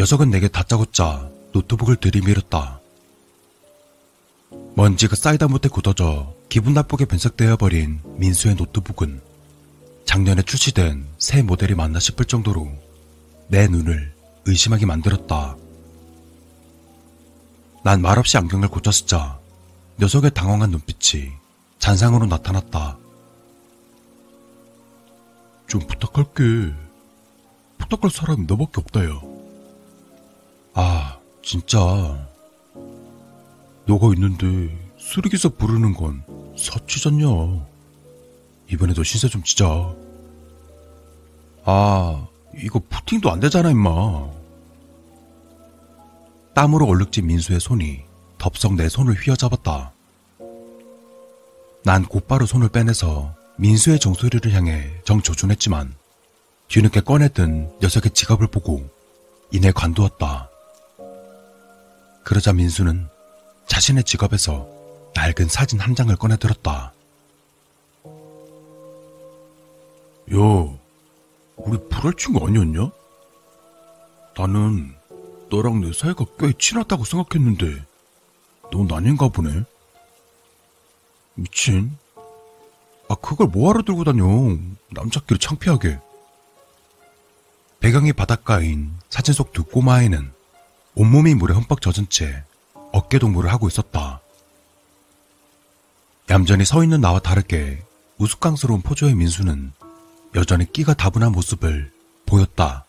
녀석은 내게 다짜고짜 노트북을 들이밀었다. 먼지가 쌓이다 못해 굳어져 기분 나쁘게 변색되어 버린 민수의 노트북은 작년에 출시된 새 모델이 맞나 싶을 정도로 내 눈을 의심하게 만들었다. 난 말없이 안경을 고쳤자 녀석의 당황한 눈빛이 잔상으로 나타났다. 좀 부탁할게. 부탁할 사람이 너밖에 없다요. 아, 진짜. 너가 있는데 수리기사 부르는 건 사치잖냐. 이번에도 신세 좀 지자. 아, 이거 부팅도 안 되잖아, 임마. 땀으로 얼룩진 민수의 손이 덥석 내 손을 휘어잡았다. 난 곧바로 손을 빼내서 민수의 정수리를 향해 정조준했지만 뒤늦게 꺼내든 녀석의 지갑을 보고 이내 관두었다. 그러자 민수는 자신의 지갑에서 낡은 사진 한 장을 꺼내 들었다. 야, 우리 불알 친구 아니었냐? 나는 너랑 내 사이가 꽤 친하다고 생각했는데 넌 아닌가 보네. 미친. 아, 그걸 뭐하러 들고 다녀. 남자끼리 창피하게. 배경이 바닷가인 사진 속 두 꼬마아이는 온몸이 물에 흠뻑 젖은 채 어깨 동무를 하고 있었다. 얌전히 서 있는 나와 다르게 우스꽝스러운 포조의 민수는 여전히 끼가 다분한 모습을 보였다.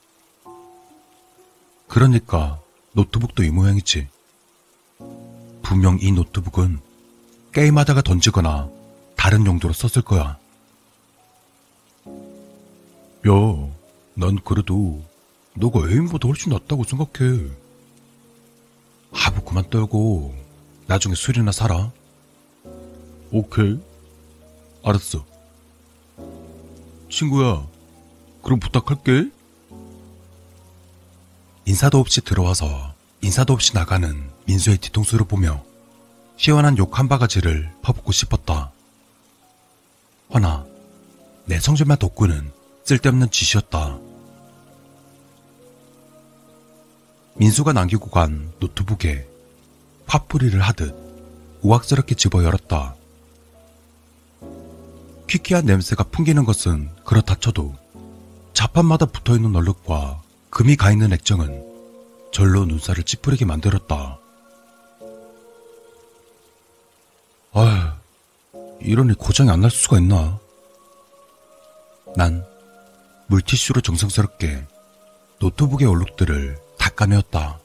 그러니까 노트북도 이 모양이지. 분명 이 노트북은 게임하다가 던지거나 다른 용도로 썼을 거야. 야, 난 그래도 너가 애인보다 훨씬 낫다고 생각해. 하부 그만 떨고 나중에 술이나 사라. 오케이. 알았어. 친구야, 그럼 부탁할게. 인사도 없이 들어와서 인사도 없이 나가는 민수의 뒤통수를 보며 시원한 욕 한 바가지를 퍼붓고 싶었다. 허나 내 성질만 돋구는 쓸데없는 짓이었다. 민수가 남기고 간 노트북에 화풀이를 하듯 우악스럽게 집어 열었다. 퀴퀴한 냄새가 풍기는 것은 그렇다 쳐도 자판마다 붙어있는 얼룩과 금이 가있는 액정은 절로 눈살을 찌푸리게 만들었다. 아휴, 이러니 고장이 안 날 수가 있나? 난 물티슈로 정성스럽게 노트북의 얼룩들을 닦아내었다.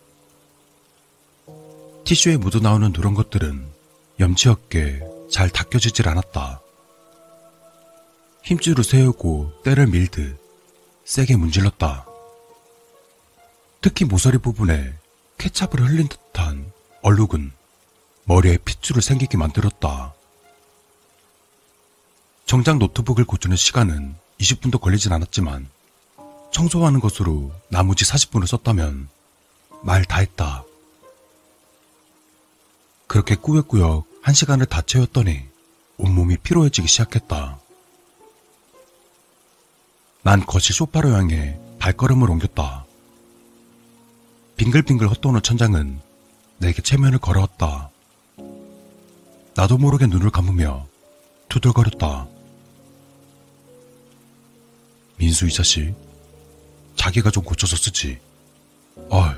티슈에 묻어나오는 누런 것들은 염치 없게 잘 닦여지질 않았다. 힘줄을 세우고 때를 밀듯 세게 문질렀다. 특히 모서리 부분에 케찹을 흘린 듯한 얼룩은 머리에 핏줄을 생기게 만들었다. 정작 노트북을 고치는 시간은 20분도 걸리진 않았지만 청소하는 것으로 나머지 40분을 썼다면 말 다 했다. 그렇게 꾸역꾸역 한 시간을 다 채웠더니 온몸이 피로해지기 시작했다. 난 거실 소파로 향해 발걸음을 옮겼다. 빙글빙글 헛도는 천장은 내게 체면을 걸어왔다. 나도 모르게 눈을 감으며 투덜거렸다. 민수 이 자식, 자기가 좀 고쳐서 쓰지. 어휴.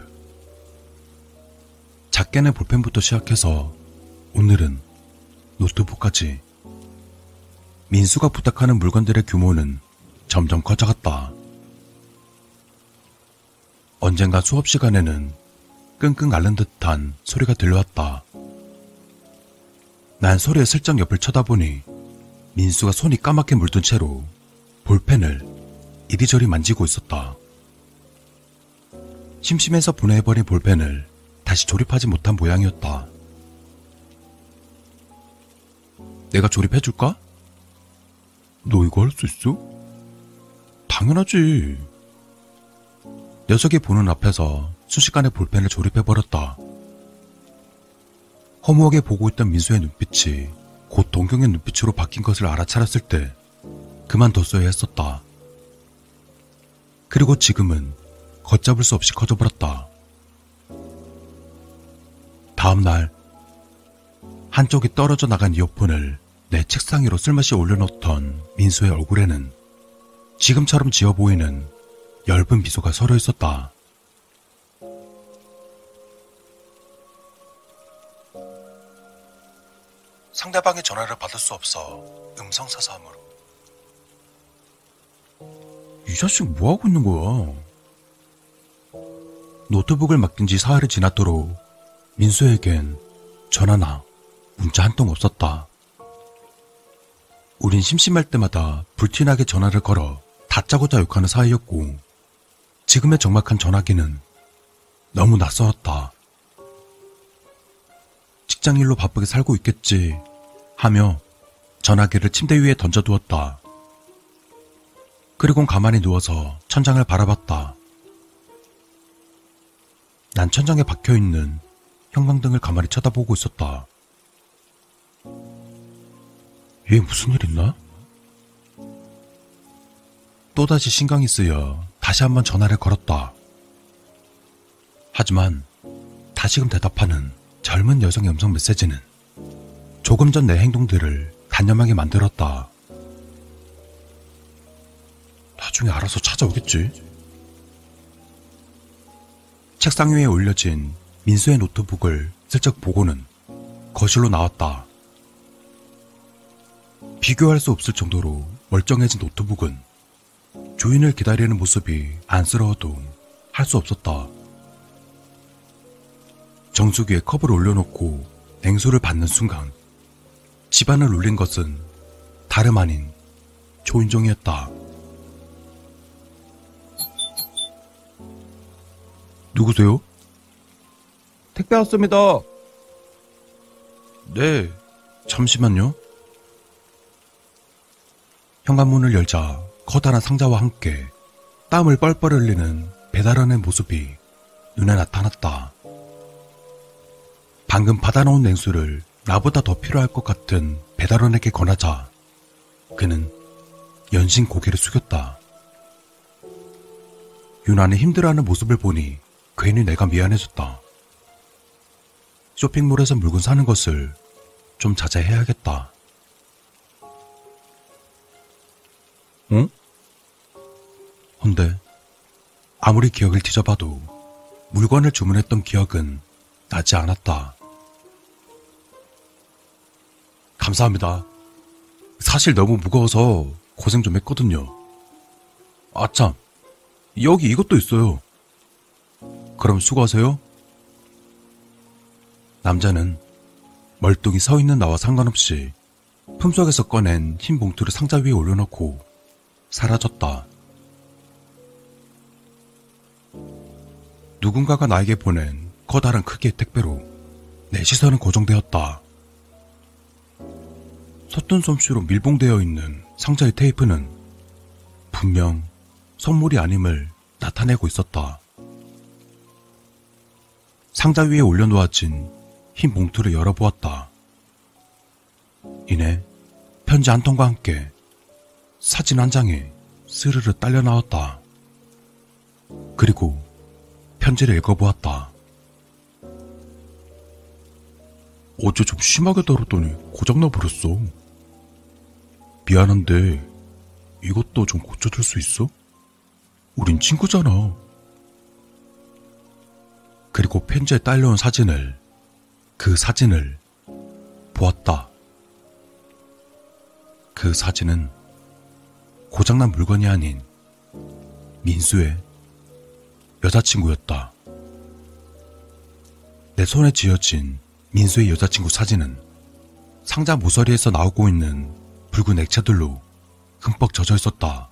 작게는 볼펜부터 시작해서 오늘은 노트북까지. 민수가 부탁하는 물건들의 규모는 점점 커져갔다. 언젠가 수업 시간에는 끙끙 앓는 듯한 소리가 들려왔다. 난 소리에 슬쩍 옆을 쳐다보니 민수가 손이 까맣게 물든 채로 볼펜을 이리저리 만지고 있었다. 심심해서 분해해버린 볼펜을 다시 조립하지 못한 모양이었다. 내가 조립해줄까? 너 이거 할 수 있어? 당연하지. 녀석이 보는 앞에서 순식간에 볼펜을 조립해버렸다. 허무하게 보고 있던 민수의 눈빛이 곧 동경의 눈빛으로 바뀐 것을 알아차렸을 때 그만뒀어야 했었다. 그리고 지금은 걷잡을 수 없이 커져버렸다. 다음 날 한쪽이 떨어져 나간 이어폰을 내 책상 위로 쓸맛이 올려놓던 민수의 얼굴에는 지금처럼 지어 보이는 엷은 미소가 서려 있었다. 상대방의 전화를 받을 수 없어 음성사서함으로. 이 자식 뭐하고 있는 거야? 노트북을 맡긴 지 사흘이 지났도록 민수에겐 전화나 문자 한 통 없었다. 우린 심심할 때마다 불티나게 전화를 걸어 다짜고짜 욕하는 사이였고 지금의 적막한 전화기는 너무 낯설었다. 직장일로 바쁘게 살고 있겠지 하며 전화기를 침대 위에 던져두었다. 그리곤 가만히 누워서 천장을 바라봤다. 난 천장에 박혀있는 형광등을 가만히 쳐다보고 있었다. 얘 무슨 일 있나? 또다시 신경이 쓰여 다시 한번 전화를 걸었다. 하지만 다시금 대답하는 젊은 여성의 음성 메시지는 조금 전 내 행동들을 단념하게 만들었다. 나중에 알아서 찾아오겠지. 책상 위에 올려진 민수의 노트북을 슬쩍 보고는 거실로 나왔다. 비교할 수 없을 정도로 멀쩡해진 노트북은 주인을 기다리는 모습이 안쓰러워도 할 수 없었다. 정수기에 컵을 올려놓고 냉수를 받는 순간 집안을 울린 것은 다름 아닌 조인종이었다. 누구세요? 택배 왔습니다. 네, 잠시만요. 현관문을 열자 커다란 상자와 함께 땀을 뻘뻘 흘리는 배달원의 모습이 눈에 나타났다. 방금 받아놓은 냉수를 나보다 더 필요할 것 같은 배달원에게 권하자 그는 연신 고개를 숙였다. 유난히 힘들어하는 모습을 보니 괜히 내가 미안해졌다. 쇼핑몰에서 물건 사는 것을 좀 자제해야겠다. 응? 헌데 아무리 기억을 뒤져봐도 물건을 주문했던 기억은 나지 않았다. 감사합니다. 사실 너무 무거워서 고생 좀 했거든요. 아참, 여기 이것도 있어요. 그럼 수고하세요. 남자는 멀뚱히 서 있는 나와 상관없이 품속에서 꺼낸 흰 봉투를 상자 위에 올려놓고 사라졌다. 누군가가 나에게 보낸 커다란 크기의 택배로 내 시선은 고정되었다. 서툰 솜씨로 밀봉되어 있는 상자의 테이프는 분명 선물이 아님을 나타내고 있었다. 상자 위에 올려놓아진 흰 봉투를 열어보았다. 이내 편지 한 통과 함께 사진 한 장에 스르르 딸려 나왔다. 그리고 편지를 읽어보았다. 어제 좀 심하게 다뤘더니 고장나 버렸어. 미안한데 이것도 좀 고쳐줄 수 있어? 우린 친구잖아. 그리고 편지에 딸려온 사진을 그 사진을 보았다. 그 사진은 고장난 물건이 아닌 민수의 여자친구였다. 내 손에 쥐어진 민수의 여자친구 사진은 상자 모서리에서 나오고 있는 붉은 액체들로 흠뻑 젖어 있었다.